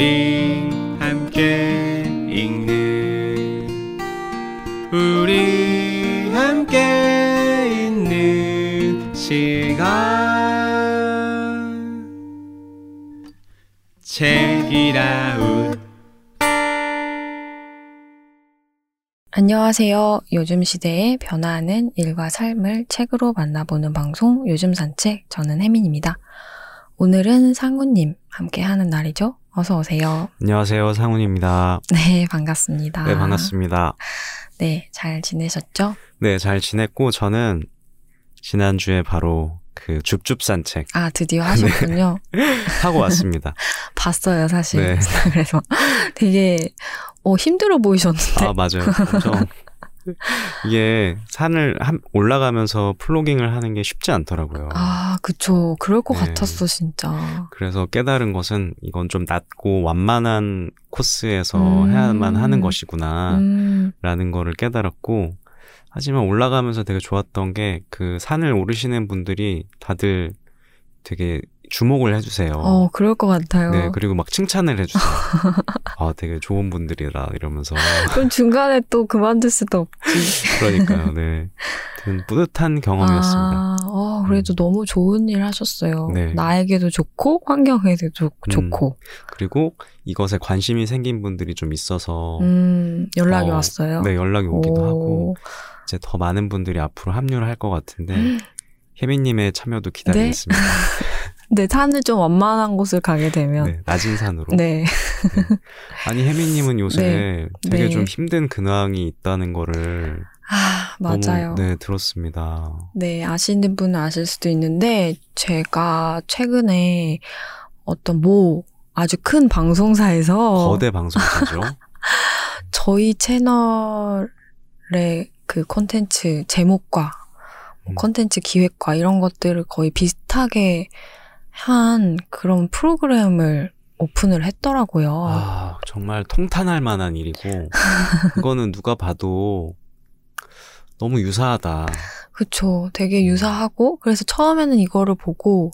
우리 함께 읽는 우리 함께 있는 시간 책이라웃 안녕하세요. 요즘 시대에 변화하는 일과 삶을 책으로 만나보는 방송 요즘 산책 저는 혜민입니다. 오늘은 상우님 함께 하는 날이죠. 어서 오세요. 안녕하세요 상훈입니다. 네, 반갑습니다. 네 반갑습니다. 네, 잘 지내셨죠? 네 잘 지냈고 저는 지난주에 바로 그 줍줍 산책 아, 드디어 하셨군요. 하고 왔습니다. 봤어요, 사실. 네. 그래서 되게 어, 힘들어 보이셨는데. 아 맞아요. 엄청 이게 산을 한- 올라가면서 플로깅을 하는 게 쉽지 않더라고요. 아, 그쵸. 그럴 것 네. 같았어, 진짜. 그래서 깨달은 것은 이건 좀 낮고 완만한 코스에서 음. 해야만 하는 것이구나 음, 라는 거를 깨달았고 하지만 올라가면서 되게 좋았던 게 그 산을 오르시는 분들이 다들 되게 주목을 해주세요. 어, 그럴 것 같아요. 네 그리고 막 칭찬을 해주세요. 아 되게 좋은 분들이라 이러면서 그럼 중간에 또 그만둘 수도 없지. 그러니까요. 네, 뿌듯한 경험이었습니다. 아, 어, 그래도 음. 너무 좋은 일 하셨어요. 네. 나에게도 좋고, 환경에도 좋, 음. 좋고. 그리고 이것에 관심이 생긴 분들이 좀 있어서 음, 연락이 어, 왔어요. 네 연락이 오기도 오. 하고 이제 더 많은 분들이 앞으로 합류를 할 것 같은데 음. 혜민님의 참여도 기다리겠습니다. 근 데 산을 좀 완만한 곳을 가게 되면. 네, 낮은 산으로. 네. 아니 혜민님은 요새 네. 되게 네. 좀 힘든 근황이 있다는 거를 아, 맞아요. 너무, 네 들었습니다. 네, 아시는 분은 아실 수도 있는데, 제가 최근에 어떤 모 아주 큰 방송사에서 거대 방송사죠. 저희 채널의 그 콘텐츠 제목과 뭐 음. 콘텐츠 기획과 이런 것들을 거의 비슷하게 한 그런 프로그램을 오픈을 했더라고요. 아 정말 통탄할 만한 일이고 이거는 누가 봐도 너무 유사하다. 그쵸. 되게 유사하고, 그래서 처음에는 이거를 보고,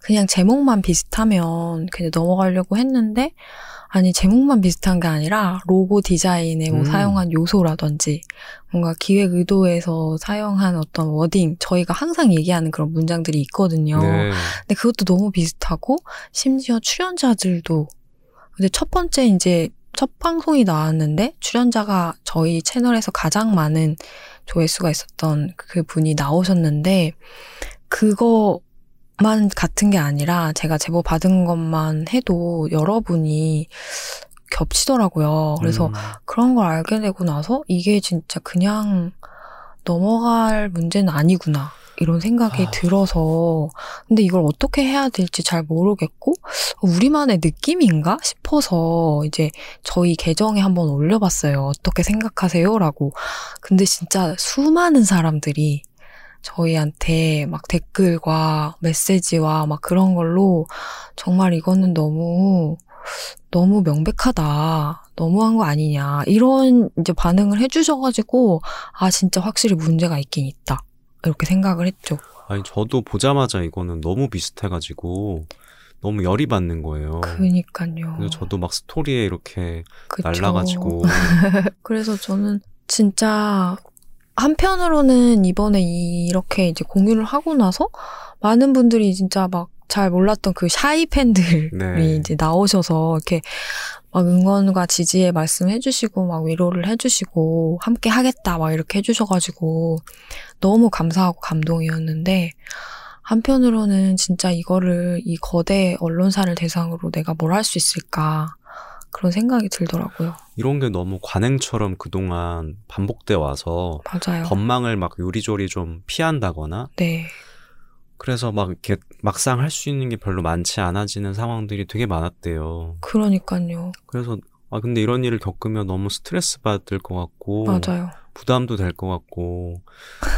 그냥 제목만 비슷하면 그냥 넘어가려고 했는데, 아니, 제목만 비슷한 게 아니라, 로고 디자인에 뭐 음. 사용한 요소라든지, 뭔가 기획 의도에서 사용한 어떤 워딩, 저희가 항상 얘기하는 그런 문장들이 있거든요. 네. 근데 그것도 너무 비슷하고, 심지어 출연자들도, 근데 첫 번째 이제, 첫 방송이 나왔는데, 출연자가 저희 채널에서 가장 많은 조회수가 있었던 그 분이 나오셨는데, 그거 만 같은 게 아니라, 제가 제보 받은 것만 해도 여러분이 겹치더라고요. 그래서 음, 그런 걸 알게 되고 나서, 이게 진짜 그냥 넘어갈 문제는 아니구나. 이런 생각이 아. 들어서, 근데 이걸 어떻게 해야 될지 잘 모르겠고, 우리만의 느낌인가 싶어서 이제 저희 계정에 한번 올려봤어요. 어떻게 생각하세요? 라고. 근데 진짜 수많은 사람들이 저희한테 막 댓글과 메시지와 막 그런 걸로 정말 이거는 너무, 너무 명백하다. 너무한 거 아니냐. 이런 이제 반응을 해주셔가지고, 아, 진짜 확실히 문제가 있긴 있다. 이렇게 생각을 했죠. 아니 저도 보자마자 이거는 너무 비슷해가지고 너무 열이 받는 거예요. 그니까요. 그래서 저도 막 스토리에 이렇게 그쵸. 날라가지고 그래서 저는 진짜 한편으로는 이번에 이렇게 이제 공유를 하고 나서 많은 분들이 진짜 막 잘 몰랐던 그 샤이 팬들이 네. 이제 나오셔서 이렇게 막 응원과 지지의 말씀 해 주시고 막 위로를 해 주시고 함께 하겠다 막 이렇게 해 주셔 가지고 너무 감사하고 감동이었는데 한편으로는 진짜 이거를 이 거대 언론사를 대상으로 내가 뭘 할 수 있을까 그런 생각이 들더라고요. 이런 게 너무 관행처럼 그동안 반복돼 와서 맞아요. 법망을 막 요리조리 좀 피한다거나 네. 그래서 막 이렇게 막상 할 수 있는 게 별로 많지 않아지는 상황들이 되게 많았대요. 그러니까요. 그래서 아 근데 이런 일을 겪으면 너무 스트레스 받을 것 같고 맞아요. 부담도 될 것 같고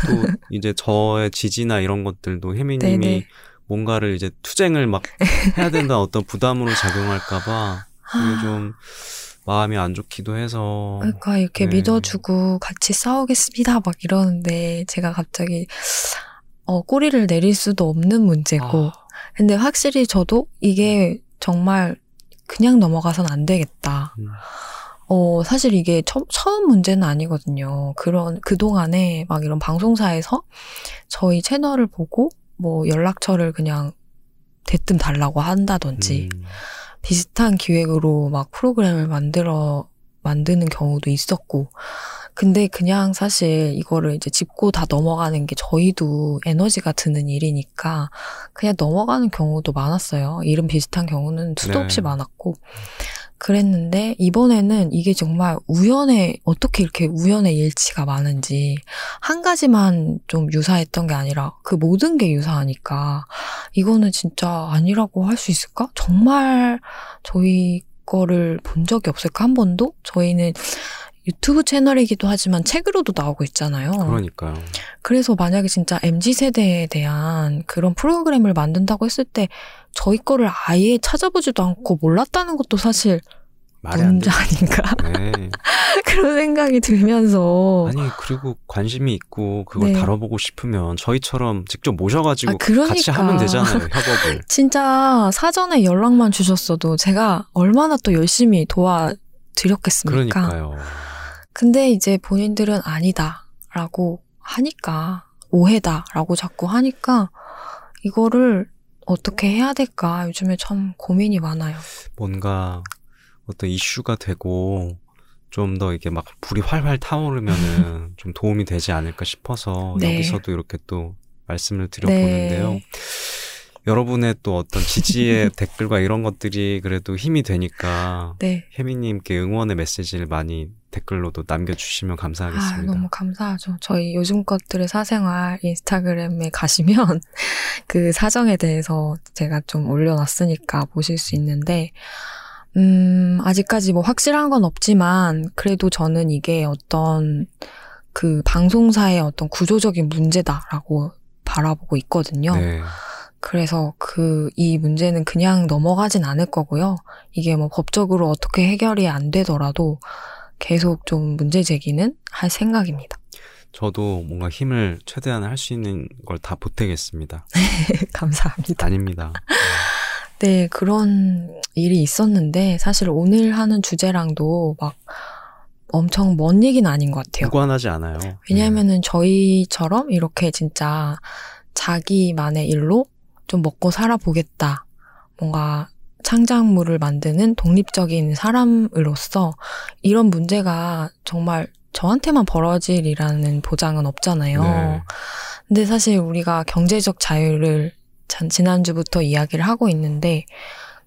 또 이제 저의 지지나 이런 것들도 혜미님이. 뭔가를 이제 투쟁을 막 해야 된다 어떤 부담으로 작용할까봐 그게 좀 마음이 안 좋기도 해서 그러니까 이렇게 네. 믿어주고 같이 싸우겠습니다 막 이러는데 제가 갑자기 어, 꼬리를 내릴 수도 없는 문제고 아, 근데 확실히 저도 이게 정말 그냥 넘어가선 안 되겠다. 음. 어, 사실 이게 처, 처음 문제는 아니거든요. 그런, 그동안에 막 이런 방송사에서 저희 채널을 보고 뭐 연락처를 그냥 대뜸 달라고 한다든지 음. 비슷한 기획으로 막 프로그램을 만들어, 만드는 경우도 있었고. 근데 그냥 사실 이거를 이제 짚고 다 넘어가는 게 저희도 에너지가 드는 일이니까 그냥 넘어가는 경우도 많았어요. 이름 비슷한 경우는 수도 네. 없이 많았고. 그랬는데 이번에는 이게 정말 우연의 어떻게 이렇게 우연의 일치가 많은지 한 가지만 좀 유사했던 게 아니라 그 모든 게 유사하니까 이거는 진짜 아니라고 할 수 있을까? 정말 저희 거를 본 적이 없을까 한 번도? 저희는 유튜브 채널이기도 하지만 책으로도 나오고 있잖아요. 그러니까요. 그래서 만약에 진짜 MZ 세대에 대한 그런 프로그램을 만든다고 했을 때 저희 거를 아예 찾아보지도 않고 몰랐다는 것도 사실 문제 돼. 아닌가 네. 그런 생각이 들면서 아니 그리고 관심이 있고 그걸 네. 다뤄보고 싶으면 저희처럼 직접 모셔가지고 아, 그러니까. 같이 하면 되잖아요 협업을. 진짜 사전에 연락만 주셨어도 제가 얼마나 또 열심히 도와드렸겠습니까? 그러니까요. 근데 이제 본인들은 아니다라고 하니까 오해다라고 자꾸 하니까 이거를 어떻게 해야 될까 요즘에 참 고민이 많아요. 뭔가 어떤 이슈가 되고 좀 더 이게 막 불이 활활 타오르면은 좀 도움이 되지 않을까 싶어서 네. 여기서도 이렇게 또 말씀을 드려보는데요. 네. 여러분의 또 어떤 지지의 댓글과 이런 것들이 그래도 힘이 되니까 네. 혜미님께 응원의 메시지를 많이 댓글로도 남겨주시면 아, 감사하겠습니다. 너무 감사하죠. 저희 요즘 것들의 사생활 인스타그램에 가시면 그 사정에 대해서 제가 좀 올려놨으니까 보실 수 있는데, 음, 아직까지 뭐 확실한 건 없지만, 그래도 저는 이게 어떤 그 방송사의 어떤 구조적인 문제다라고 바라보고 있거든요. 네. 그래서 그, 이 문제는 그냥 넘어가진 않을 거고요. 이게 뭐 법적으로 어떻게 해결이 안 되더라도 계속 좀 문제 제기는 할 생각입니다. 저도 뭔가 힘을 최대한 할 수 있는 걸 다 보태겠습니다. 감사합니다. 아닙니다. 네, 그런 일이 있었는데, 사실 오늘 하는 주제랑도 막 엄청 먼 얘기는 아닌 것 같아요. 무관하지 않아요. 왜냐하면은 저희처럼 이렇게 진짜 자기만의 일로 좀 먹고 살아보겠다. 뭔가 창작물을 만드는 독립적인 사람으로서 이런 문제가 정말 저한테만 벌어질이라는 보장은 없잖아요. 네. 근데 사실 우리가 경제적 자유를 전- 지난주부터 이야기를 하고 있는데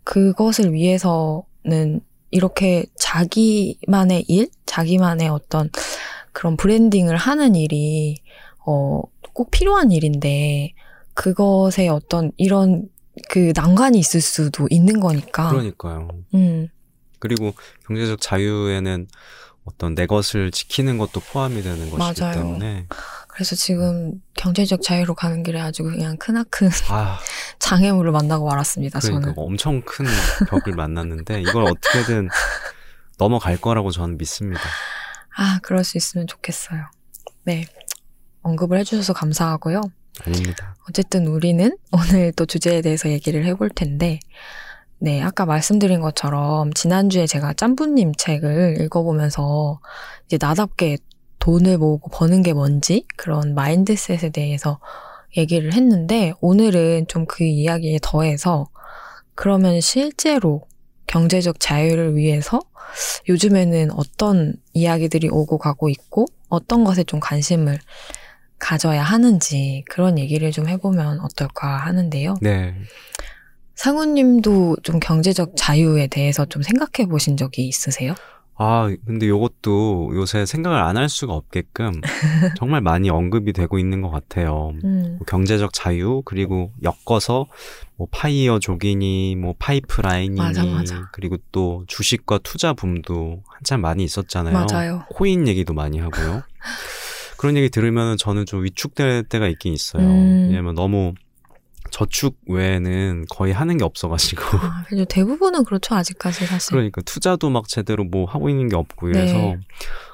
그것을 위해서는 이렇게 자기만의 일, 자기만의 어떤 그런 브랜딩을 하는 일이 어, 꼭 필요한 일인데 그것에 어떤 이런 그 난관이 있을 수도 있는 거니까. 그러니까요. 음, 그리고 경제적 자유에는 어떤 내 것을 지키는 것도 포함이 되는 것이기 맞아요. 때문에 그래서 지금 경제적 자유로 가는 길에 아주 그냥 크나큰 아 장애물을 만나고 말았습니다. 그러니까 저는. 엄청 큰 벽을 만났는데 이걸 어떻게든 넘어갈 거라고 저는 믿습니다. 아, 그럴 수 있으면 좋겠어요. 네. 언급을 해주셔서 감사하고요. 아닙니다. 어쨌든 우리는 오늘 또 주제에 대해서 얘기를 해볼 텐데, 네, 아까 말씀드린 것처럼 지난주에 제가 짬부님 책을 읽어보면서 이제 나답게 돈을 모으고 버는 게 뭔지 그런 마인드셋에 대해서 얘기를 했는데 오늘은 좀 그 이야기에 더해서 그러면 실제로 경제적 자유를 위해서 요즘에는 어떤 이야기들이 오고 가고 있고 어떤 것에 좀 관심을 가져야 하는지 그런 얘기를 좀 해보면 어떨까 하는데요. 네. 상우님도 좀 경제적 자유에 대해서 좀 생각해 보신 적이 있으세요? 아, 근데 요것도 요새 생각을 안 할 수가 없게끔 정말 많이 언급이 되고 있는 것 같아요. 음, 뭐 경제적 자유, 그리고 엮어서 뭐 파이어 족이니, 뭐 파이프라인이니, 맞아, 맞아. 그리고 또 주식과 투자 붐도 한참 많이 있었잖아요. 맞아요. 코인 얘기도 많이 하고요. 그런 얘기 들으면 저는 좀 위축될 때가 있긴 있어요. 음. 왜냐면 너무 저축 외에는 거의 하는 게 없어가지고. 아, 대부분은 그렇죠 아직까지 사실. 그러니까 투자도 막 제대로 뭐 하고 있는 게 없고 이래서 네.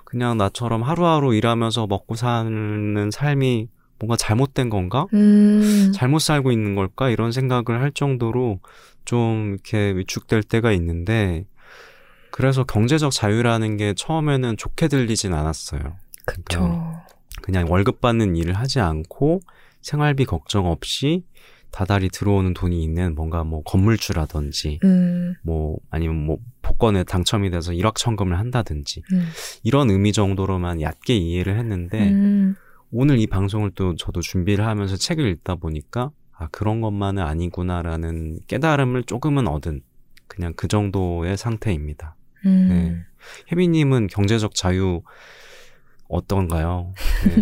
그냥 나처럼 하루하루 일하면서 먹고 사는 삶이 뭔가 잘못된 건가? 음. 잘못 살고 있는 걸까? 이런 생각을 할 정도로 좀 이렇게 위축될 때가 있는데, 그래서 경제적 자유라는 게 처음에는 좋게 들리진 않았어요. 그쵸. 그 냥 월급 받는 일을 하지 않고 생활비 걱정 없이 다달이 들어오는 돈이 있는 뭔가 뭐 건물주라든지 음. 뭐 아니면 뭐 복권에 당첨이 돼서 일확천금을 한다든지 음. 이런 의미 정도로만 얕게 이해를 했는데 음. 오늘 이 방송을 또 저도 준비를 하면서 책을 읽다 보니까 아 그런 것만은 아니구나라는 깨달음을 조금은 얻은 그냥 그 정도의 상태입니다. 음. 네. 혜미님은 경제적 자유 어떤가요? 네.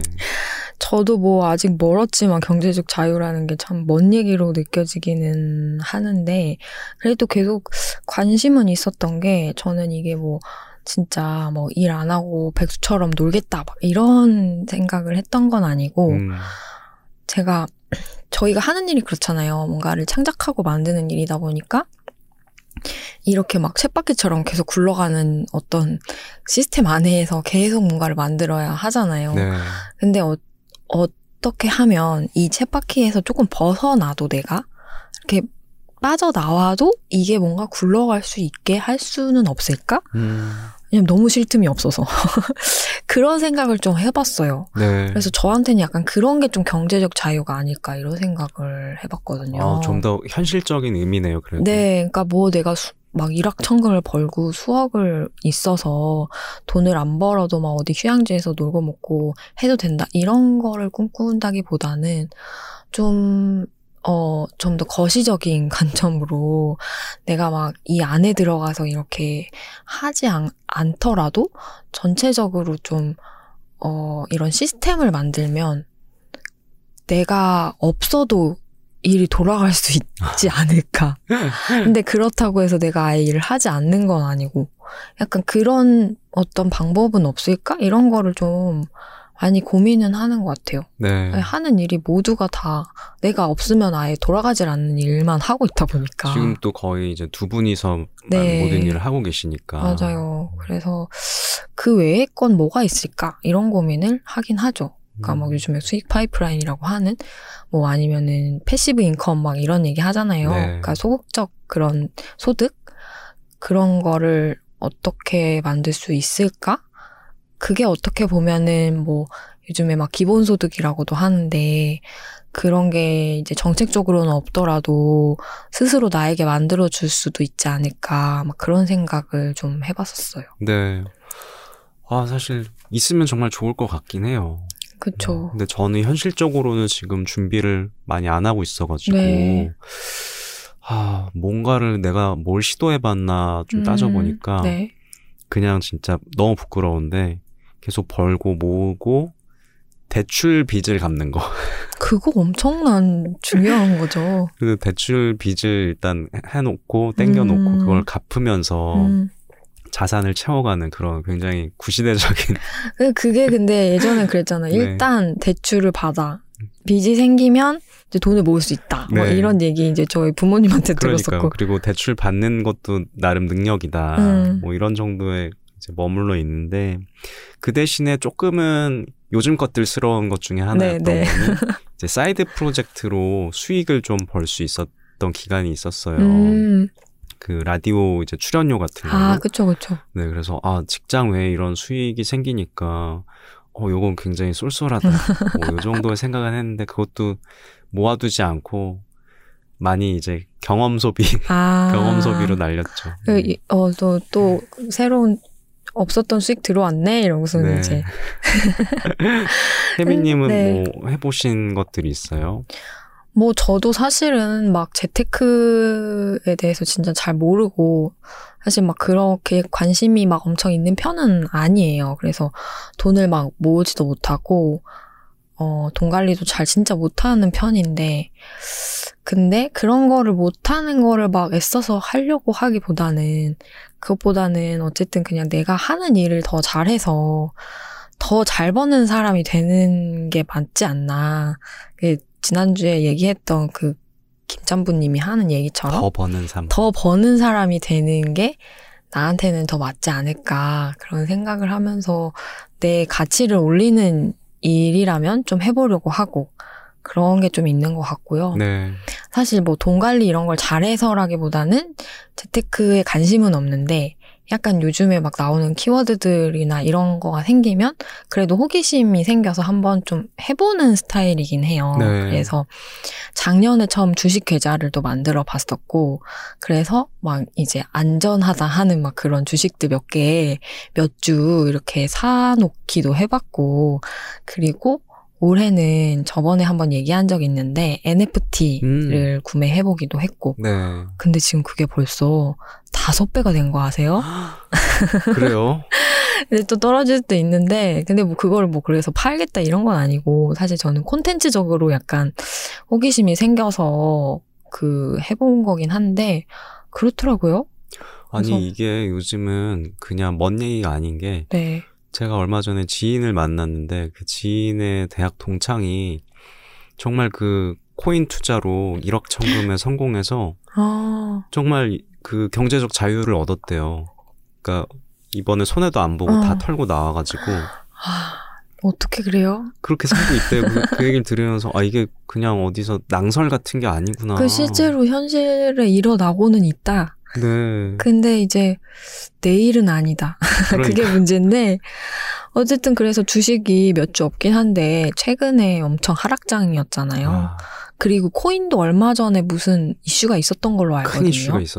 저도 뭐 아직 멀었지만 경제적 자유라는 게 참 먼 얘기로 느껴지기는 하는데 그래도 계속 관심은 있었던 게 저는 이게 뭐 진짜 뭐 일 안 하고 백수처럼 놀겠다 막 이런 생각을 했던 건 아니고 음, 제가 저희가 하는 일이 그렇잖아요. 뭔가를 창작하고 만드는 일이다 보니까 이렇게 막 쳇바퀴처럼 계속 굴러가는 어떤 시스템 안에서 계속 뭔가를 만들어야 하잖아요. 네. 근데 어, 어떻게 하면 이 쳇바퀴에서 조금 벗어나도 내가 이렇게 빠져나와도 이게 뭔가 굴러갈 수 있게 할 수는 없을까? 음, 왜냐면 너무 쉴 틈이 없어서. 그런 생각을 좀 해봤어요. 네. 그래서 저한테는 약간 그런 게 좀 경제적 자유가 아닐까 이런 생각을 해봤거든요. 아, 좀 더 현실적인 의미네요, 그래도. 네, 그러니까 뭐 내가 수- 막 일확천금을 벌고 수억을 있어서 돈을 안 벌어도 막 어디 휴양지에서 놀고 먹고 해도 된다 이런 거를 꿈꾼다기 보다는 좀 어, 좀 더 거시적인 관점으로 내가 막 이 안에 들어가서 이렇게 하지 않, 않더라도 전체적으로 좀, 어, 이런 시스템을 만들면 내가 없어도 일이 돌아갈 수 있지 않을까. 근데 그렇다고 해서 내가 아예 일을 하지 않는 건 아니고 약간 그런 어떤 방법은 없을까? 이런 거를 좀 많이 고민은 하는 것 같아요. 네. 하는 일이 모두가 다 내가 없으면 아예 돌아가질 않는 일만 하고 있다 보니까. 지금 또 거의 이제 두 분이서 네. 모든 일을 하고 계시니까. 맞아요. 그래서 그 외의 건 뭐가 있을까? 이런 고민을 하긴 하죠. 그러니까 음. 막 요즘에 수익 파이프라인이라고 하는 뭐 아니면은 passive income 막 이런 얘기 하잖아요. 네. 그러니까 소극적 그런 소득 그런 거를 어떻게 만들 수 있을까? 그게 어떻게 보면은 뭐 요즘에 막 기본소득이라고도 하는데 그런 게 이제 정책적으로는 없더라도 스스로 나에게 만들어 줄 수도 있지 않을까 막 그런 생각을 좀 해봤었어요. 네. 아, 사실 있으면 정말 좋을 것 같긴 해요. 그쵸. 근데 저는 현실적으로는 지금 준비를 많이 안 하고 있어가지고, 네. 아, 뭔가를 내가 뭘 시도해봤나 좀 따져보니까, 음, 네. 그냥 진짜 너무 부끄러운데, 계속 벌고 모으고, 대출 빚을 갚는 거. 그거 엄청난 중요한 거죠. 그 대출 빚을 일단 해놓고, 땡겨놓고, 음. 그걸 갚으면서 음. 자산을 채워가는 그런 굉장히 구시대적인, 그- 그게 근데 예전엔 그랬잖아요. 네. 일단 대출을 받아. 빚이 생기면 이제 돈을 모을 수 있다. 뭐 네. 이런 얘기 이제 저희 부모님한테 그러니까요. 들었었고. 그리고 대출 받는 것도 나름 능력이다. 음. 뭐 이런 정도에 이제 머물러 있는데 그 대신에 조금은 요즘 것들스러운 것 중에 하나였던 네, 네. 거는 이제 사이드 프로젝트로 수익을 좀 벌 수 있었던 기간이 있었어요. 음. 그 라디오 이제 출연료 같은 거. 아, 그쵸, 그쵸. 네, 그래서 아 직장 외에 이런 수익이 생기니까 어 요건 굉장히 쏠쏠하다. 뭐 요 정도의 생각은 했는데 그것도 모아두지 않고 많이 이제 경험 소비 아. 경험 소비로 날렸죠. 그, 이- 어, 또, 또, 새로운, 없었던 수익 들어왔네? 이러고서 네. 이제. 혜미님은 네. 뭐 해보신 것들이 있어요? 뭐, 저도 사실은 막 재테크에 대해서 진짜 잘 모르고, 사실 막 그렇게 관심이 막 엄청 있는 편은 아니에요. 그래서 돈을 막 모으지도 못하고, 어, 돈 관리도 잘 진짜 못하는 편인데, 근데 그런 거를 못하는 거를 막 애써서 하려고 하기보다는, 그것보다는 어쨌든 그냥 내가 하는 일을 더 잘해서, 더 잘 버는 사람이 되는 게 맞지 않나. 그 지난주에 얘기했던 그 김짬부님이 하는 얘기처럼 더 버는 삶. 더 버는 사람이 되는 게 나한테는 더 맞지 않을까 그런 생각을 하면서 내 가치를 올리는 일이라면 좀 해보려고 하고 그런 게 좀 있는 것 같고요. 네. 사실 뭐 돈 관리 이런 걸 잘해서라기보다는 재테크에 관심은 없는데 약간 요즘에 막 나오는 키워드들이나 이런 거가 생기면 그래도 호기심이 생겨서 한번 좀 해보는 스타일이긴 해요. 네. 그래서 작년에 처음 주식 계좌를 또 만들어 봤었고, 그래서 막 이제 안전하다 하는 막 그런 주식들 몇 개, 몇 주 이렇게 사놓기도 해봤고, 그리고 올해는 저번에 한번 얘기한 적 있는데 NFT를 음. 구매해 보기도 했고, 네. 근데 지금 그게 벌써 다섯 배가 된 거 아세요? 그래요? 근데 또 떨어질 수도 있는데, 근데 뭐 그걸 뭐 그래서 팔겠다 이런 건 아니고, 사실 저는 콘텐츠적으로 약간 호기심이 생겨서 그 해본 거긴 한데, 그렇더라고요. 아니, 이게 요즘은 그냥 먼 얘기가 아닌 게, 네. 제가 얼마 전에 지인을 만났는데, 그 지인의 대학 동창이 정말 그 코인 투자로 1억 천금에 성공해서 아, 정말 그 경제적 자유를 얻었대요. 그러니까 이번에 손해도 안 보고 어. 다 털고 나와가지고 아, 어떻게 그래요? 그렇게 살고 있대요. 그, 그 얘기를 들으면서 아 이게 그냥 어디서 낭설 같은 게 아니구나. 그 실제로 현실에 일어나고는 있다. 네. 근데 이제 내일은 아니다. 그러니까. 그게 문제인데 어쨌든 그래서 주식이 몇 주 없긴 한데 최근에 엄청 하락장이었잖아요. 아, 그리고 코인도 얼마 전에 무슨 이슈가 있었던 걸로 알거든요.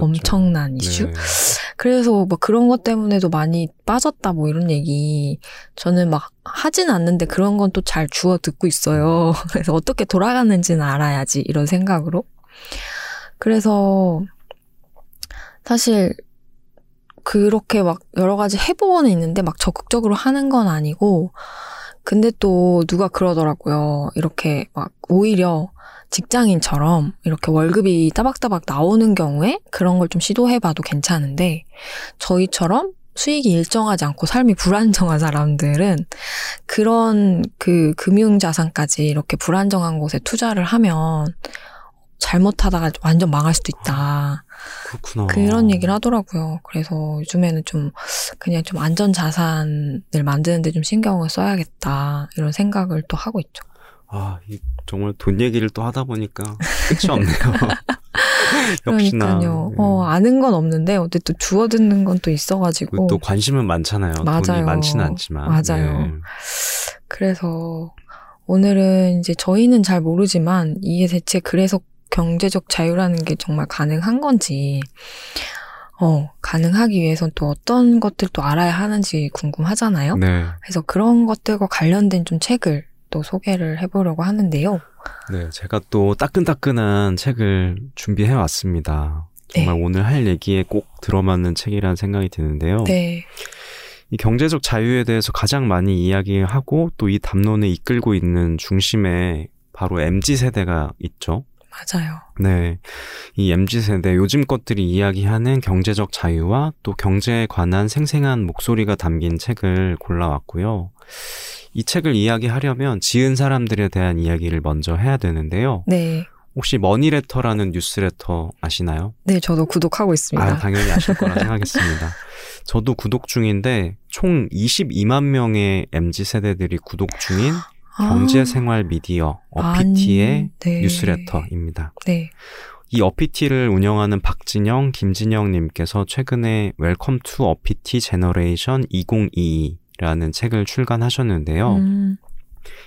엄청난 이슈. 네. 그래서 뭐 그런 것 때문에도 많이 빠졌다 뭐 이런 얘기 저는 막 하진 않는데 그런 건 또 잘 주워 듣고 있어요. 그래서 어떻게 돌아가는지는 알아야지 이런 생각으로. 그래서 사실 그렇게 막 여러 가지 해보고는 있는데 막 적극적으로 하는 건 아니고 근데 또 누가 그러더라고요. 이렇게 막 오히려 직장인처럼 이렇게 월급이 따박따박 나오는 경우에 그런 걸 좀 시도해봐도 괜찮은데 저희처럼 수익이 일정하지 않고 삶이 불안정한 사람들은 그런 그 금융자산까지 이렇게 불안정한 곳에 투자를 하면 잘못하다가 완전 망할 수도 있다. 그렇구나. 그런 얘기를 하더라고요. 그래서 요즘에는 좀 그냥 좀 안전 자산을 만드는데 좀 신경을 써야겠다 이런 생각을 또 하고 있죠. 아, 이, 정말 돈 얘기를 또 하다 보니까 끝이 없네요. 역시나. 그러니까요. 네. 어, 아는 건 없는데 어쨌든 주워 듣는 건 또 있어가지고 또 관심은 많잖아요. 돈이 맞아요. 많지는 않지만. 맞아요. 네. 그래서 오늘은 이제 저희는 잘 모르지만 이게 대체 그래서 경제적 자유라는 게 정말 가능한 건지, 어, 가능하기 위해선 또 어떤 것들도 알아야 하는지 궁금하잖아요. 네. 그래서 그런 것들과 관련된 좀 책을 또 소개를 해보려고 하는데요. 네, 제가 또 따끈따끈한 책을 준비해 왔습니다. 정말 네. 오늘 할 얘기에 꼭 들어맞는 책이라는 생각이 드는데요. 네. 이 경제적 자유에 대해서 가장 많이 이야기하고 또 이 담론을 이끌고 있는 중심에 바로 MZ 세대가 있죠. 맞아요. 네. 이 MZ 세대 요즘 것들이 이야기하는 경제적 자유와 또 경제에 관한 생생한 목소리가 담긴 책을 골라왔고요. 이 책을 이야기하려면 지은 사람들에 대한 이야기를 먼저 해야 되는데요. 네. 혹시 머니레터라는 뉴스레터 아시나요? 네, 저도 구독하고 있습니다. 아, 당연히 아실 거라 생각했습니다. 저도 구독 중인데 총 22만 명의 MZ 세대들이 구독 중인 아, 경제생활 미디어 어피티의 안- 네. 뉴스레터입니다. 네. 이 어피티를 운영하는 박진영, 김진영 님께서 최근에 Welcome to 어피티 Generation 2022라는 책을 출간하셨는데요. 음,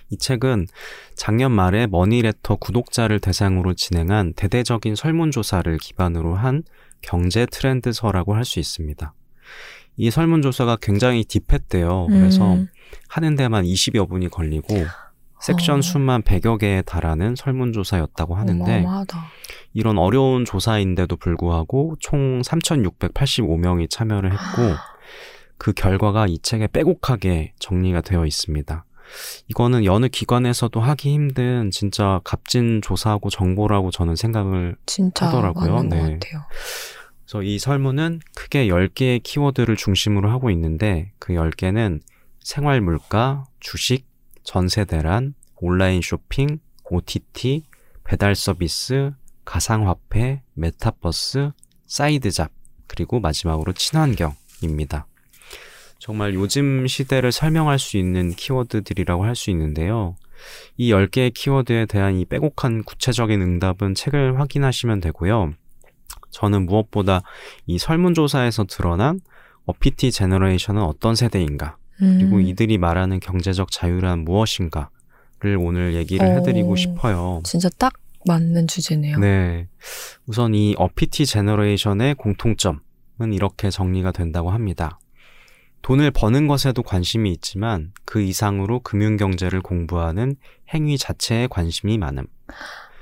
이 책은 작년 말에 머니레터 구독자를 대상으로 진행한 대대적인 설문조사를 기반으로 한 경제 트렌드서라고 할 수 있습니다. 이 설문조사가 굉장히 딥했대요. 그래서 음, 하는 데만 20여 분이 걸리고 섹션 어. 수만 100여 개에 달하는 설문조사였다고 하는데 어마어마하다. 이런 어려운 조사인데도 불구하고 총 3,685명이 참여를 했고 그 결과가 이 책에 빼곡하게 정리가 되어 있습니다. 이거는 여느 기관에서도 하기 힘든 진짜 값진 조사하고 정보라고 저는 생각을 하더라고요. 네. 그래서 이 설문은 크게 10개의 키워드를 중심으로 하고 있는데 그 10개는 생활 물가, 주식, 전세 대란, 온라인 쇼핑, OTT, 배달 서비스, 가상화폐, 메타버스, side job, 그리고 마지막으로 친환경입니다. 정말 요즘 시대를 설명할 수 있는 키워드들이라고 할 수 있는데요. 이 10개의 키워드에 대한 이 빼곡한 구체적인 응답은 책을 확인하시면 되고요. 저는 무엇보다 이 설문조사에서 드러난 어피티 generation은 어떤 세대인가, 그리고 음. 이들이 말하는 경제적 자유란 무엇인가를 오늘 얘기를 오. 해드리고 싶어요. 진짜 딱 맞는 주제네요. 네. 우선 이 어피티 generation의 공통점은 이렇게 정리가 된다고 합니다. 돈을 버는 것에도 관심이 있지만 그 이상으로 금융경제를 공부하는 행위 자체에 관심이 많음.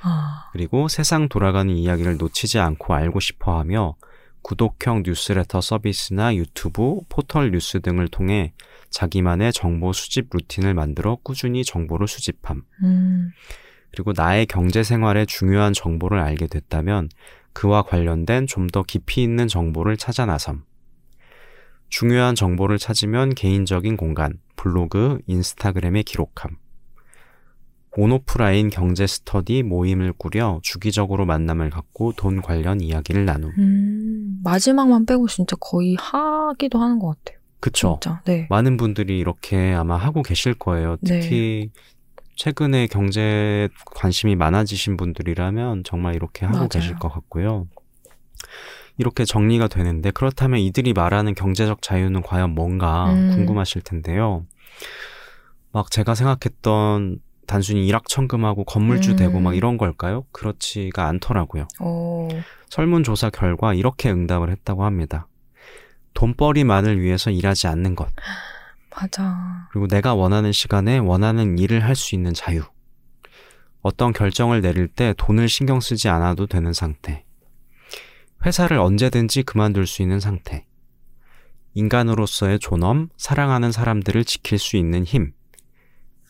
아, 그리고 세상 돌아가는 이야기를 놓치지 않고 알고 싶어 하며 구독형 뉴스레터 서비스나 유튜브, 포털 뉴스 등을 통해 자기만의 정보 수집 루틴을 만들어 꾸준히 정보를 수집함. 음, 그리고 나의 경제 생활에 중요한 정보를 알게 됐다면 그와 관련된 좀 더 깊이 있는 정보를 찾아 나섬. 중요한 정보를 찾으면 개인적인 공간, 블로그, 인스타그램에 기록함. 온오프라인 경제 스터디 모임을 꾸려 주기적으로 만남을 갖고 돈 관련 이야기를 나눔. 음, 마지막만 빼고 진짜 거의 하기도 하는 것 같아요. 그쵸? 진짜. 네. 많은 분들이 이렇게 아마 하고 계실 거예요. 특히 최근에 경제에 관심이 많아지신 분들이라면 정말 이렇게 하고 맞아요. 계실 것 같고요. 이렇게 정리가 되는데 그렇다면 이들이 말하는 경제적 자유는 과연 뭔가 음. 궁금하실 텐데요. 막 제가 생각했던 단순히 일확천금하고 건물주 음. 되고 막 이런 걸까요? 그렇지가 않더라고요. 어, 설문조사 결과 이렇게 응답을 했다고 합니다. 돈벌이만을 위해서 일하지 않는 것. 맞아. 그리고 내가 원하는 시간에 원하는 일을 할 수 있는 자유. 어떤 결정을 내릴 때 돈을 신경 쓰지 않아도 되는 상태. 회사를 언제든지 그만둘 수 있는 상태. 인간으로서의 존엄, 사랑하는 사람들을 지킬 수 있는 힘.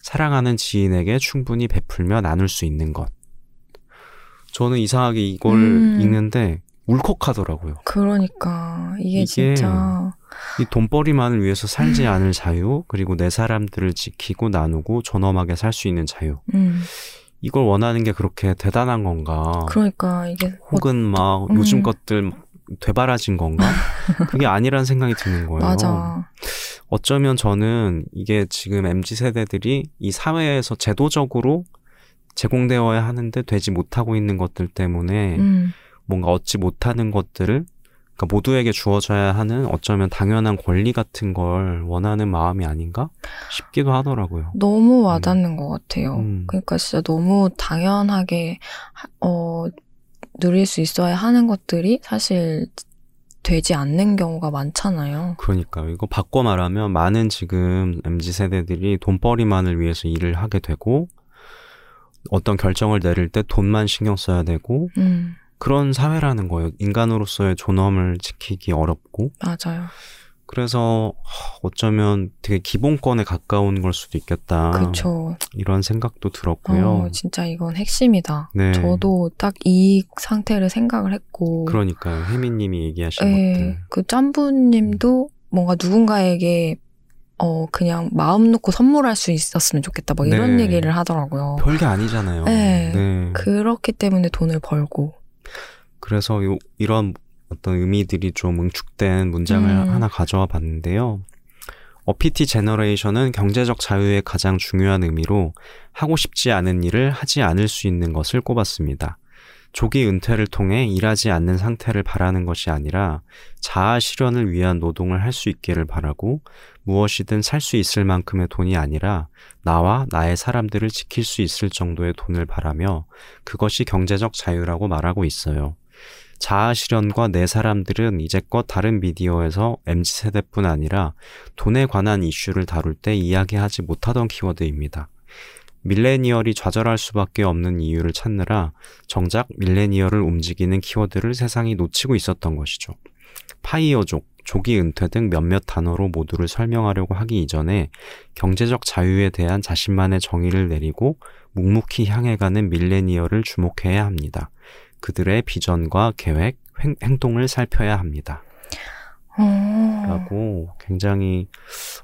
사랑하는 지인에게 충분히 베풀며 나눌 수 있는 것. 저는 이상하게 이걸 음. 읽는데 울컥하더라고요. 그러니까 이게, 이게 진짜 이 돈벌이만을 위해서 살지 않을 자유, 그리고 내 사람들을 지키고 나누고 존엄하게 살 수 있는 자유. 음, 이걸 원하는 게 그렇게 대단한 건가? 그러니까 이게 혹은 막 음. 요즘 것들 막 되바라진 건가? 그게 아니란 생각이 드는 거예요. 맞아. 어쩌면 저는 이게 지금 MZ 세대들이 이 사회에서 제도적으로 제공되어야 하는데 되지 못하고 있는 것들 때문에 음, 뭔가 얻지 못하는 것들을 그러니까 모두에게 주어져야 하는 어쩌면 당연한 권리 같은 걸 원하는 마음이 아닌가 싶기도 하더라고요. 너무 와닿는 것 같아요. 음. 그러니까 진짜 너무 당연하게 하- 어 누릴 수 있어야 하는 것들이 사실 되지 않는 경우가 많잖아요. 그러니까요. 이거 바꿔 말하면 많은 지금 MZ 세대들이 돈벌이만을 위해서 일을 하게 되고 어떤 결정을 내릴 때 돈만 신경 써야 되고 음, 그런 사회라는 거예요. 인간으로서의 존엄을 지키기 어렵고 맞아요. 그래서 하, 어쩌면 되게 기본권에 가까운 걸 수도 있겠다. 그쵸. 이런 생각도 들었고요. 어, 진짜 이건 핵심이다. 네. 저도 딱 이 상태를 생각을 했고. 그러니까요. 혜미님이 얘기하신 예, 것들. 그 짬부님도 뭔가 누군가에게 어 그냥 마음 놓고 선물할 수 있었으면 좋겠다. 뭐 이런 네. 얘기를 하더라고요. 별게 아니잖아요. 네. 네. 그렇기 때문에 돈을 벌고. 그래서 요- 이런 어떤 의미들이 좀 응축된 문장을 음. 하나 가져와 봤는데요. 어피티 제너레이션은 경제적 자유의 가장 중요한 의미로 하고 싶지 않은 일을 하지 않을 수 있는 것을 꼽았습니다. 조기 은퇴를 통해 일하지 않는 상태를 바라는 것이 아니라 자아 실현을 위한 노동을 할 수 있기를 바라고 무엇이든 살 수 있을 만큼의 돈이 아니라 나와 나의 사람들을 지킬 수 있을 정도의 돈을 바라며 그것이 경제적 자유라고 말하고 있어요. 자아 실현과 내 사람들은 이제껏 다른 미디어에서 MZ세대뿐 아니라 돈에 관한 이슈를 다룰 때 이야기하지 못하던 키워드입니다. 밀레니얼이 좌절할 수밖에 없는 이유를 찾느라 정작 밀레니얼을 움직이는 키워드를 세상이 놓치고 있었던 것이죠. 파이어족, 조기 은퇴 등 몇몇 단어로 모두를 설명하려고 하기 이전에 경제적 자유에 대한 자신만의 정의를 내리고 묵묵히 향해가는 밀레니얼을 주목해야 합니다. 그들의 비전과 계획, 행, 행동을 살펴야 합니다. 어, 라고 굉장히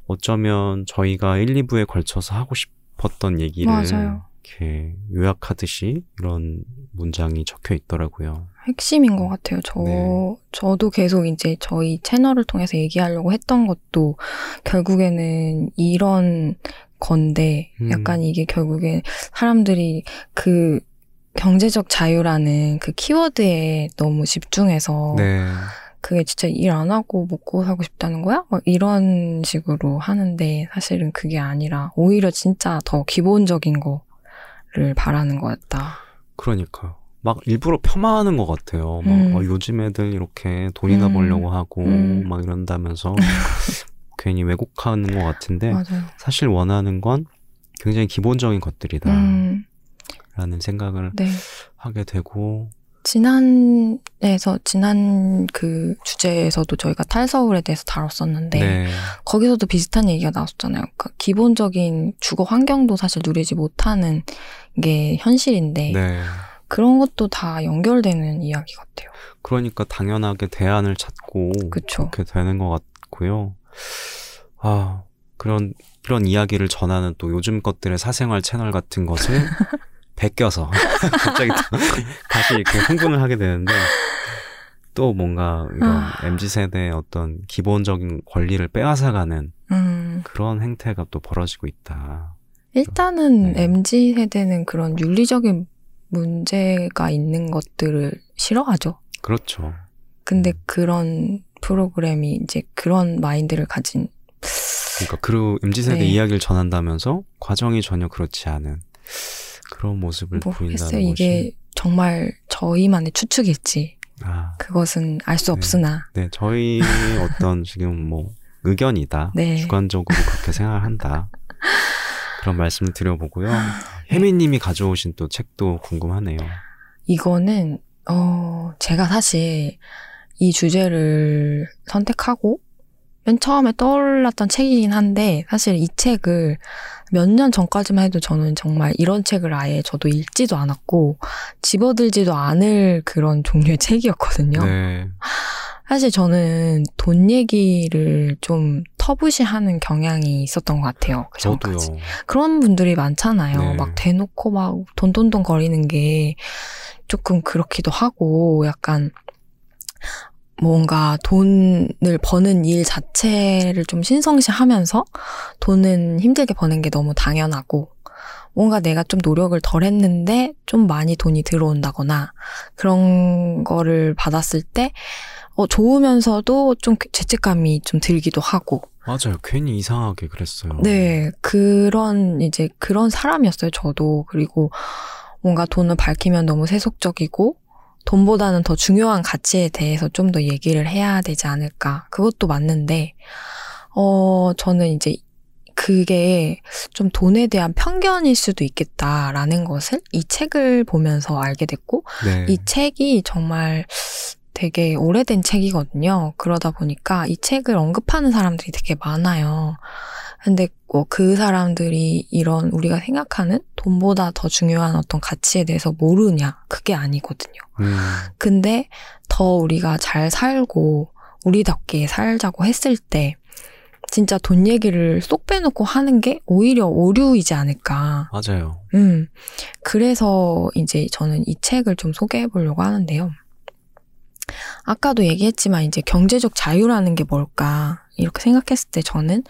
어쩌면 저희가 1, 2부에 걸쳐서 하고 싶었던 얘기를 맞아요. 이렇게 요약하듯이 이런 문장이 적혀 있더라고요. 핵심인 것 같아요. 저, 네. 저도 계속 이제 저희 채널을 통해서 얘기하려고 했던 것도 결국에는 이런 건데, 음. 약간 이게 결국에 사람들이 그 경제적 자유라는 그 키워드에 너무 집중해서 네. 그게 진짜 일 안 하고 먹고 살고 싶다는 거야? 막 이런 식으로 하는데 사실은 그게 아니라 오히려 진짜 더 기본적인 거를 바라는 거였다. 그러니까요. 막 일부러 폄하하는 것 같아요. 막 음. 어, 요즘 애들 이렇게 돈이나 음. 벌려고 하고 음. 막 이런다면서 괜히 왜곡하는 것 같은데 맞아요. 사실 원하는 건 굉장히 기본적인 것들이다 라는 음, 생각을 네. 하게 되고 지난에서 지난 그 주제에서도 저희가 탈서울에 대해서 다뤘었는데 네. 거기서도 비슷한 얘기가 나왔었잖아요. 그러니까 기본적인 주거 환경도 사실 누리지 못하는 게 현실인데 네. 그런 것도 다 연결되는 이야기 같아요. 그러니까 당연하게 대안을 찾고 그쵸. 그렇게 되는 것 같고요. 아 그런 그런 이야기를 전하는 또 요즘 것들의 사생활 채널 같은 것을 베껴서 갑자기 또 다시 이렇게 흥분을 하게 되는데 또 뭔가 이런 아. mz 세대의 어떤 기본적인 권리를 빼앗아가는 음, 그런 행태가 또 벌어지고 있다. 일단은 네. MZ 세대는 그런 윤리적인 문제가 있는 것들을 싫어하죠. 그렇죠. 근데 음. 그런 프로그램이 이제 그런 마인드를 가진 그러니까 그 mz 세대 네. 이야기를 전한다면서 과정이 전혀 그렇지 않은 그런 모습을 모르겠어요. 보인다는 뭐 이게 것이 정말 저희만의 추측일지 아, 그것은 알수 네. 없으나 네, 저희 어떤 지금 뭐 의견이다. 네. 주관적으로 그렇게 생각한다. 그런 말씀을 드려보고요. 네. 혜미님이 가져오신 또 책도 궁금하네요. 이거는 어 제가 사실 이 주제를 선택하고 맨 처음에 떠올랐던 책이긴 한데 사실 이 책을 몇 년 전까지만 해도 저는 정말 이런 책을 아예 저도 읽지도 않았고 집어들지도 않을 그런 종류의 책이었거든요. 네. 사실 저는 돈 얘기를 좀 터부시하는 경향이 있었던 것 같아요. 그 저도요. 전까지. 그런 분들이 많잖아요. 네. 막 대놓고 막 돈돈돈 거리는 게 조금 그렇기도 하고 약간 뭔가 돈을 버는 일 자체를 좀 신성시 하면서 돈은 힘들게 버는 게 너무 당연하고 뭔가 내가 좀 노력을 덜 했는데 좀 많이 돈이 들어온다거나 그런 거를 받았을 때 어, 좋으면서도 좀 죄책감이 좀 들기도 하고 맞아요. 괜히 이상하게 그랬어요. 네, 그런, 이제 그런 사람이었어요, 저도. 그리고 뭔가 돈을 밝히면 너무 세속적이고, 돈보다는 더 중요한 가치에 대해서 좀 더 얘기를 해야 되지 않을까. 그것도 맞는데, 어, 저는 이제 그게 좀 돈에 대한 편견일 수도 있겠다라는 것을 이 책을 보면서 알게 됐고, 네. 이 책이 정말 되게 오래된 책이거든요. 그러다 보니까 이 책을 언급하는 사람들이 되게 많아요. 근데 뭐 그 사람들이 이런 우리가 생각하는 돈보다 더 중요한 어떤 가치에 대해서 모르냐? 그게 아니거든요. 음, 근데 더 우리가 잘 살고 우리답게 살자고 했을 때 진짜 돈 얘기를 쏙 빼놓고 하는 게 오히려 오류이지 않을까. 맞아요. 음. 그래서 이제 저는 이 책을 좀 소개해 보려고 하는데요. 아까도 얘기했지만 이제 경제적 자유라는 게 뭘까 이렇게 생각했을 때 저는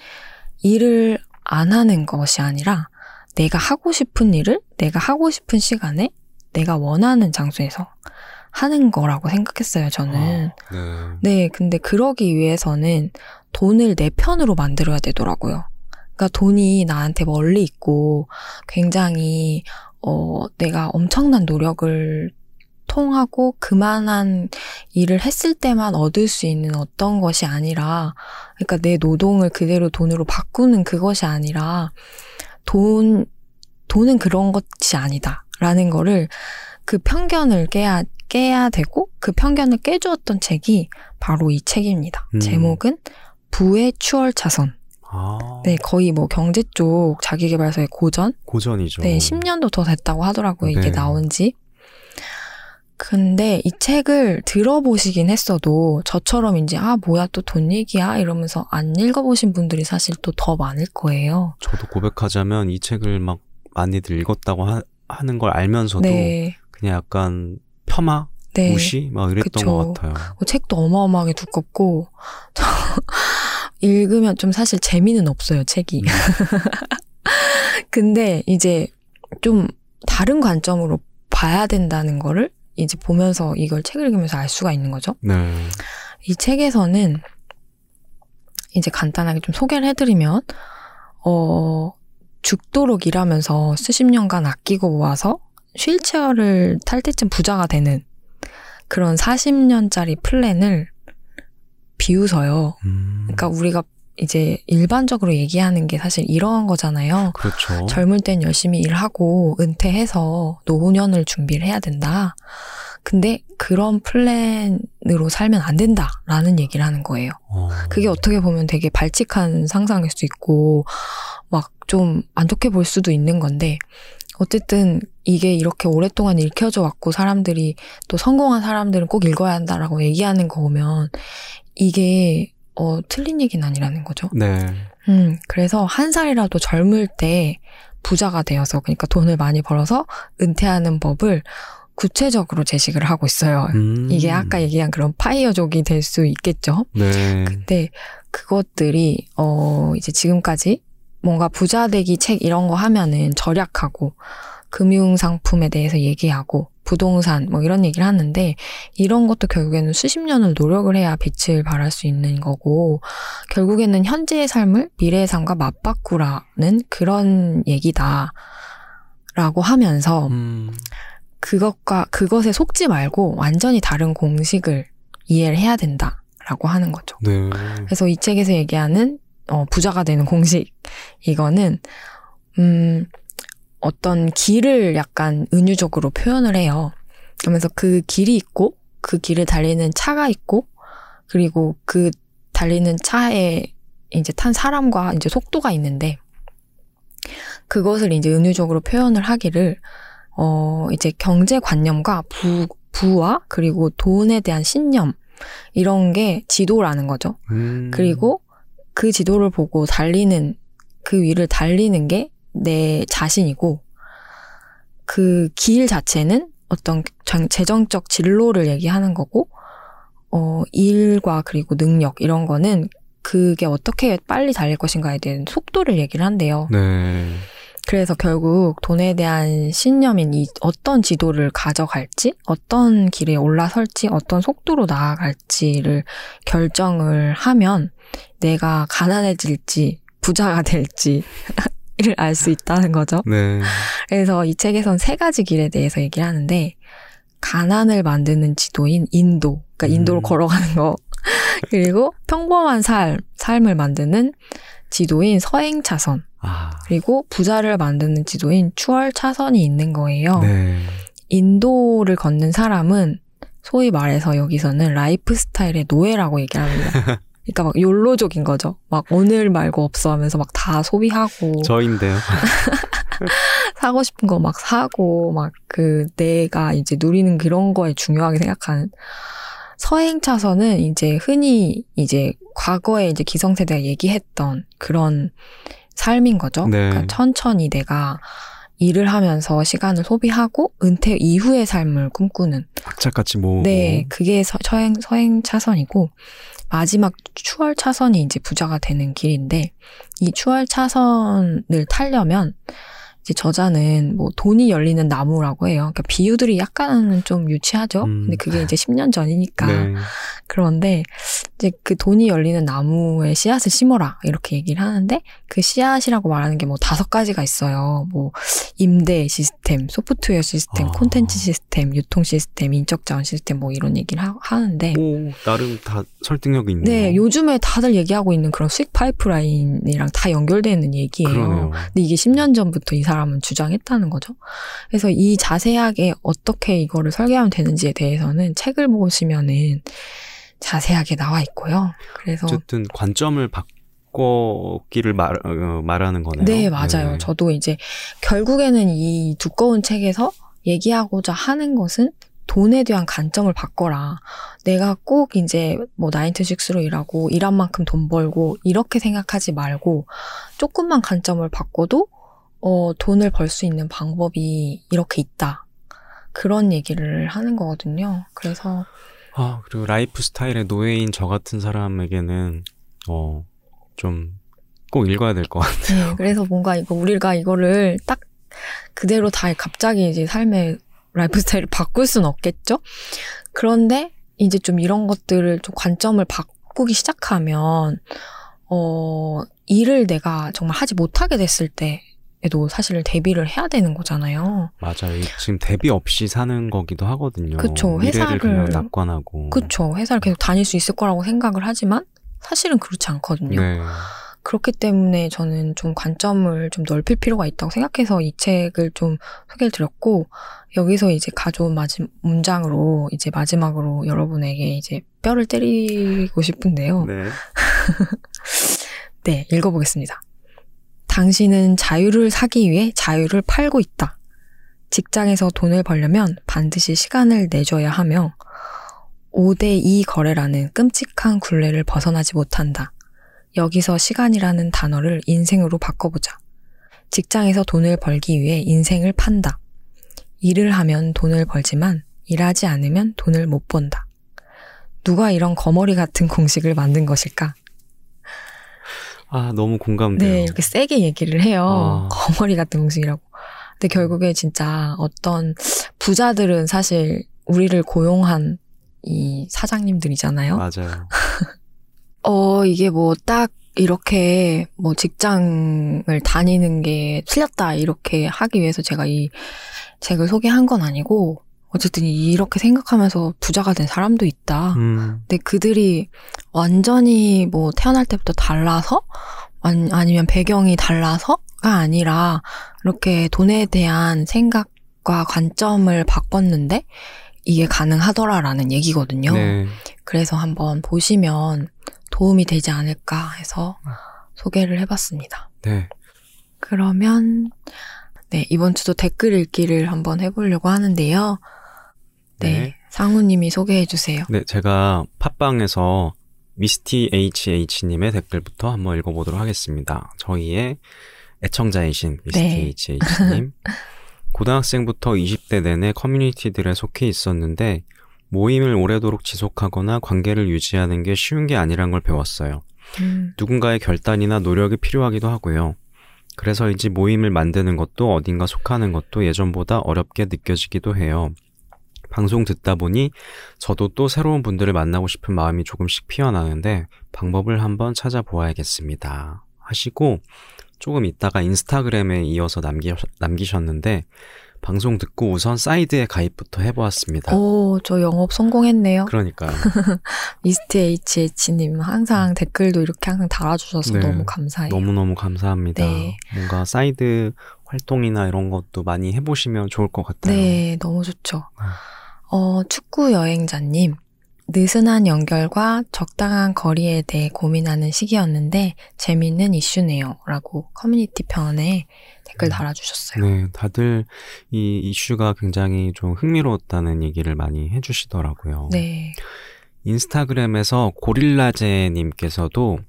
일을 안 하는 것이 아니라 내가 하고 싶은 일을 내가 하고 싶은 시간에 내가 원하는 장소에서 하는 거라고 생각했어요, 저는. 아, 네. 네, 근데 그러기 위해서는 돈을 내 편으로 만들어야 되더라고요. 그러니까 돈이 나한테 멀리 있고 굉장히 어 내가 엄청난 노력을 통하고 그만한 일을 했을 때만 얻을 수 있는 어떤 것이 아니라 그러니까 내 노동을 그대로 돈으로 바꾸는 그것이 아니라 돈 돈은 그런 것이 아니다 라는 거를 그 편견을 깨야 깨야 되고 그 편견을 깨주었던 책이 바로 이 책입니다. 음. 제목은 부의 추월 차선. 아, 네, 거의 뭐 경제 쪽 자기개발서의 고전? 고전이죠. 네, 10년도 더 됐다고 하더라고요. 이게 네. 나온 지. 근데 이 책을 들어보시긴 했어도 저처럼 이제 아 뭐야 또 돈 얘기야 이러면서 안 읽어보신 분들이 사실 또 더 많을 거예요. 저도 고백하자면 이 책을 막 많이들 읽었다고 하, 하는 걸 알면서도 네. 그냥 약간 폄하, 네. 무시 막 이랬던 그쵸. 것 같아요. 뭐 책도 어마어마하게 두껍고 저 읽으면 좀 사실 재미는 없어요 책이. 음. 근데 이제 좀 다른 관점으로 봐야 된다는 거를 이제 보면서 이걸 책을 읽으면서 알 수가 있는 거죠. 네. 이 책에서는 이제 간단하게 좀 소개를 해드리면 어 죽도록 일하면서 수십 년간 아끼고 모아서 휠체어를 탈 때쯤 부자가 되는 그런 40년짜리 플랜을 비웃어요. 음, 그러니까 우리가 이제 일반적으로 얘기하는 게 사실 이러한 거잖아요. 그렇죠. 젊을 땐 열심히 일하고 은퇴해서 노년을 준비를 해야 된다. 근데 그런 플랜으로 살면 안 된다라는 얘기를 하는 거예요. 어, 그게 어떻게 보면 되게 발칙한 상상일 수 있고 막 좀 안 좋게 볼 수도 있는 건데 어쨌든 이게 이렇게 오랫동안 읽혀져 왔고 사람들이 또 성공한 사람들은 꼭 읽어야 한다라고 얘기하는 거 보면 이게 어 틀린 얘기는 아니라는 거죠. 네. 음, 그래서 한 살이라도 젊을 때 부자가 되어서, 그러니까 돈을 많이 벌어서 은퇴하는 법을 구체적으로 제시를 하고 있어요. 음, 이게 아까 얘기한 그런 파이어족이 될 수 있겠죠. 네. 근데 그것들이, 어, 이제 지금까지 뭔가 부자 되기 책 이런 거 하면은 절약하고, 금융상품에 대해서 얘기하고, 부동산 뭐 이런 얘기를 하는데, 이런 것도 결국에는 수십 년을 노력을 해야 빛을 발할 수 있는 거고, 결국에는 현재의 삶을 미래의 삶과 맞바꾸라는 그런 얘기다. 라고 하면서, 음, 그것과, 그것에 속지 말고 완전히 다른 공식을 이해를 해야 된다. 라고 하는 거죠. 네. 그래서 이 책에서 얘기하는 어, 부자가 되는 공식 이거는 음 어떤 길을 약간 은유적으로 표현을 해요. 그러면서 그 길이 있고 그 길을 달리는 차가 있고 그리고 그 달리는 차에 이제 탄 사람과 이제 속도가 있는데 그것을 이제 은유적으로 표현을 하기를 어 이제 경제 관념과 부 부와 그리고 돈에 대한 신념 이런 게 지도라는 거죠. 음, 그리고 그 지도를 보고 달리는 그 위를 달리는 게 내 자신이고 그 길 자체는 어떤 정- 재정적 진로를 얘기하는 거고 어 일과 그리고 능력 이런 거는 그게 어떻게 빨리 달릴 것인가에 대한 속도를 얘기를 한대요. 네. 그래서 결국 돈에 대한 신념인 이 어떤 지도를 가져갈지, 어떤 길에 올라설지, 어떤 속도로 나아갈지를 결정을 하면 내가 가난해질지, 부자가 될지, 를 알 수 있다는 거죠. 네. 그래서 이 책에선 세 가지 길에 대해서 얘기를 하는데, 가난을 만드는 지도인 인도, 그러니까 인도를 음. 걸어가는 거. 그리고 평범한 삶, 삶을 만드는 지도인 서행 차선. 아. 그리고 부자를 만드는 지도인 추월 차선이 있는 거예요. 네. 인도를 걷는 사람은 소위 말해서 여기서는 라이프 스타일의 노예라고 얘기를 합니다. 그러니까 막 욜로족인 거죠. 막 오늘 말고 없어 하면서 막 다 소비하고 저인데요. 사고 싶은 거 막 사고 막 그 내가 이제 누리는 그런 거에 중요하게 생각하는 서행 차선은 이제 흔히 이제 과거에 이제 기성세대가 얘기했던 그런 삶인 거죠. 네. 그러니까 천천히 내가 일을 하면서 시간을 소비하고 은퇴 이후의 삶을 꿈꾸는 악착같이 뭐. 네, 그게 서, 서행, 서행 차선이고, 마지막 추월 차선이 이제 부자가 되는 길인데, 이 추월 차선을 타려면, 이제 저자는 뭐 돈이 열리는 나무라고 해요. 그러니까 비유들이 약간은 좀 유치하죠? 음. 근데 그게 이제 10년 전이니까. 네. 그런데 이제 그 돈이 열리는 나무에 씨앗을 심어라 이렇게 얘기를 하는데 그 씨앗이라고 말하는 게 뭐 다섯 가지가 있어요. 뭐 임대 시스템, 소프트웨어 시스템, 아. 콘텐츠 시스템, 유통 시스템, 인적 자원 시스템 뭐 이런 얘기를 하, 는데 오, 나름 다 설득력이 있네요. 네, 요즘에 다들 얘기하고 있는 그런 수익 파이프라인이랑 다 연결되는 얘기예요. 그러네요. 근데 이게 10년 전부터 이 사람은 주장했다는 거죠. 그래서 이 자세하게 어떻게 이거를 설계하면 되는지에 대해서는 책을 보시면은 자세하게 나와 있고요. 그래서 어쨌든 관점을 바꿔기를 말, 어, 말하는 거네요. 네, 맞아요. 저도 이제 결국에는 이 두꺼운 책에서 얘기하고자 하는 것은 돈에 대한 관점을 바꿔라. 내가 꼭 이제 뭐 나인트식스로 일하고 일한 만큼 돈 벌고 이렇게 생각하지 말고 조금만 관점을 바꿔도 어, 돈을 벌 수 있는 방법이 이렇게 있다. 그런 얘기를 하는 거거든요. 그래서 아, 그리고 라이프 스타일의 노예인 저 같은 사람에게는, 어, 좀, 꼭 읽어야 될 것 같아요. 네, 그래서 뭔가 이거 우리가 이거를 딱 그대로 다 갑자기 이제 삶의 라이프 스타일을 바꿀 수는 없겠죠? 그런데 이제 좀 이런 것들을 좀 관점을 바꾸기 시작하면, 어, 일을 내가 정말 하지 못하게 됐을 때 에도 사실 대비를 해야 되는 거잖아요. 맞아요. 지금 대비 없이 사는 거기도 하거든요. 그쵸, 회사를- 그냥 낙관하고. 그쵸. 회사를 계속 다닐 수 있을 거라고 생각을 하지만 사실은 그렇지 않거든요. 네. 그렇기 때문에 저는 좀 관점을 좀 넓힐 필요가 있다고 생각해서 이 책을 좀 소개를 드렸고, 여기서 이제 가져온 마지, 문장으로 이제 마지막으로 여러분에게 이제 뼈를 때리고 싶은데요. 네. 네, 읽어보겠습니다. 당신은 자유를 사기 위해 자유를 팔고 있다. 직장에서 돈을 벌려면 반드시 시간을 내줘야 하며 5대2 거래라는 끔찍한 굴레를 벗어나지 못한다. 여기서 시간이라는 단어를 인생으로 바꿔보자. 직장에서 돈을 벌기 위해 인생을 판다. 일을 하면 돈을 벌지만 일하지 않으면 돈을 못 번다. 누가 이런 거머리 같은 공식을 만든 것일까? 아, 너무 공감돼요. 네, 이렇게 세게 얘기를 해요. 아. 거머리 같은 공식이라고. 근데 결국에 진짜 어떤 부자들은 사실 우리를 고용한 이 사장님들이잖아요. 맞아요. 어, 이게 뭐 딱 이렇게 뭐 직장을 다니는 게 틀렸다 이렇게 하기 위해서 제가 이 책을 소개한 건 아니고 어쨌든 이렇게 생각하면서 부자가 된 사람도 있다. 음, 근데 그들이 완전히 뭐 태어날 때부터 달라서 아니- 아니면 배경이 달라서가 아니라 이렇게 돈에 대한 생각과 관점을 바꿨는데 이게 가능하더라라는 얘기거든요. 네. 그래서 한번 보시면 도움이 되지 않을까 해서 소개를 해봤습니다. 네. 그러면 네 이번 주도 댓글 읽기를 한번 해보려고 하는데요. 네, 네. 상우님이 소개해 주세요. 네, 제가 팟빵에서 미스티 HH님의 댓글부터 한번 읽어보도록 하겠습니다. 저희의 애청자이신 미스티 네. HH님. 고등학생부터 20대 내내 커뮤니티들에 속해 있었는데 모임을 오래도록 지속하거나 관계를 유지하는 게 쉬운 게 아니란 걸 배웠어요. 음, 누군가의 결단이나 노력이 필요하기도 하고요. 그래서인지 모임을 만드는 것도 어딘가 속하는 것도 예전보다 어렵게 느껴지기도 해요. 방송 듣다 보니 저도 또 새로운 분들을 만나고 싶은 마음이 조금씩 피어나는데 방법을 한번 찾아보아야겠습니다. 하시고 조금 있다가 인스타그램에 이어서 남기, 남기셨는데 방송 듣고 우선 사이드에 가입부터 해보았습니다. 오, 저 영업 성공했네요. 그러니까요. 미스트 HH님 항상 댓글도 이렇게 항상 달아주셔서 네. 너무 감사해요. 너무너무 감사합니다. 네. 뭔가 사이드 활동이나 이런 것도 많이 해보시면 좋을 것 같아요. 네, 너무 좋죠. 아. 어, 축구 여행자님. 느슨한 연결과 적당한 거리에 대해 고민하는 시기였는데 재미있는 이슈네요. 라고 커뮤니티 편에 댓글 음. 달아주셨어요. 네, 다들 이 이슈가 굉장히 좀 흥미로웠다는 얘기를 많이 해주시더라고요. 네. 인스타그램에서 고릴라제님께서도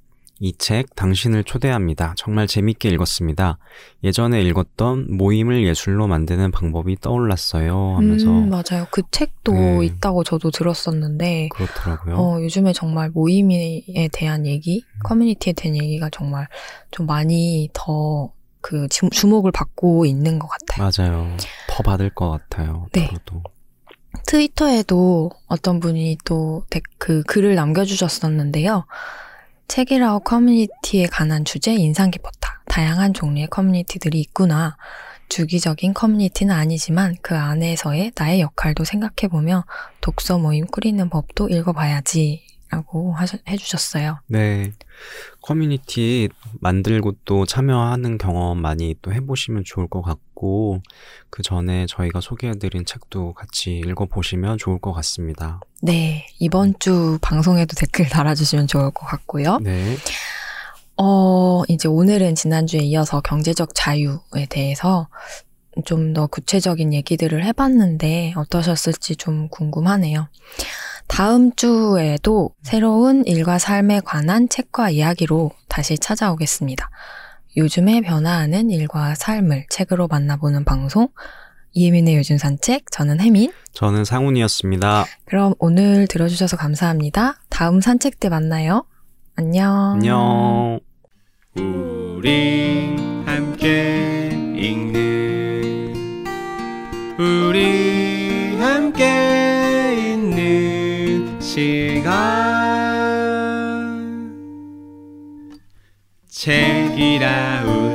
이 책 당신을 초대합니다. 정말 재밌게 읽었습니다. 예전에 읽었던 모임을 예술로 만드는 방법이 떠올랐어요. 하면서 음, 맞아요. 그 책도 네. 있다고 저도 들었었는데, 그렇더라고요. 어, 요즘에 정말 모임에 대한 얘기, 음. 커뮤니티에 대한 얘기가 정말 좀 많이 더 그 주목을 받고 있는 것 같아요. 맞아요. 더 받을 것 같아요. 네. 앞으로도. 트위터에도 어떤 분이 또 그 글을 남겨주셨었는데요. 책이라고 커뮤니티에 관한 주제 인상 깊었다. 다양한 종류의 커뮤니티들이 있구나. 주기적인 커뮤니티는 아니지만 그 안에서의 나의 역할도 생각해보며 독서 모임 꾸리는 법도 읽어봐야지. 라고 하셔- 해주셨어요. 네. 커뮤니티 만들고 또 참여하는 경험 많이 또 해보시면 좋을 것 같고, 그 전에 저희가 소개해드린 책도 같이 읽어보시면 좋을 것 같습니다. 네. 이번 주 방송에도 댓글 달아주시면 좋을 것 같고요. 네. 어, 이제 오늘은 지난주에 이어서 경제적 자유에 대해서 좀 더 구체적인 얘기들을 해봤는데 어떠셨을지 좀 궁금하네요. 다음 주에도 새로운 일과 삶에 관한 책과 이야기로 다시 찾아오겠습니다. 요즘에 변화하는 일과 삶을 책으로 만나보는 방송 이혜민의 요즘 산책 저는 혜민 저는 상훈이었습니다. 그럼 오늘 들어주셔서 감사합니다. 다음 산책 때 만나요. 안녕. 안녕. 우리 함께 읽는 우리 함께 시간. 책이라웃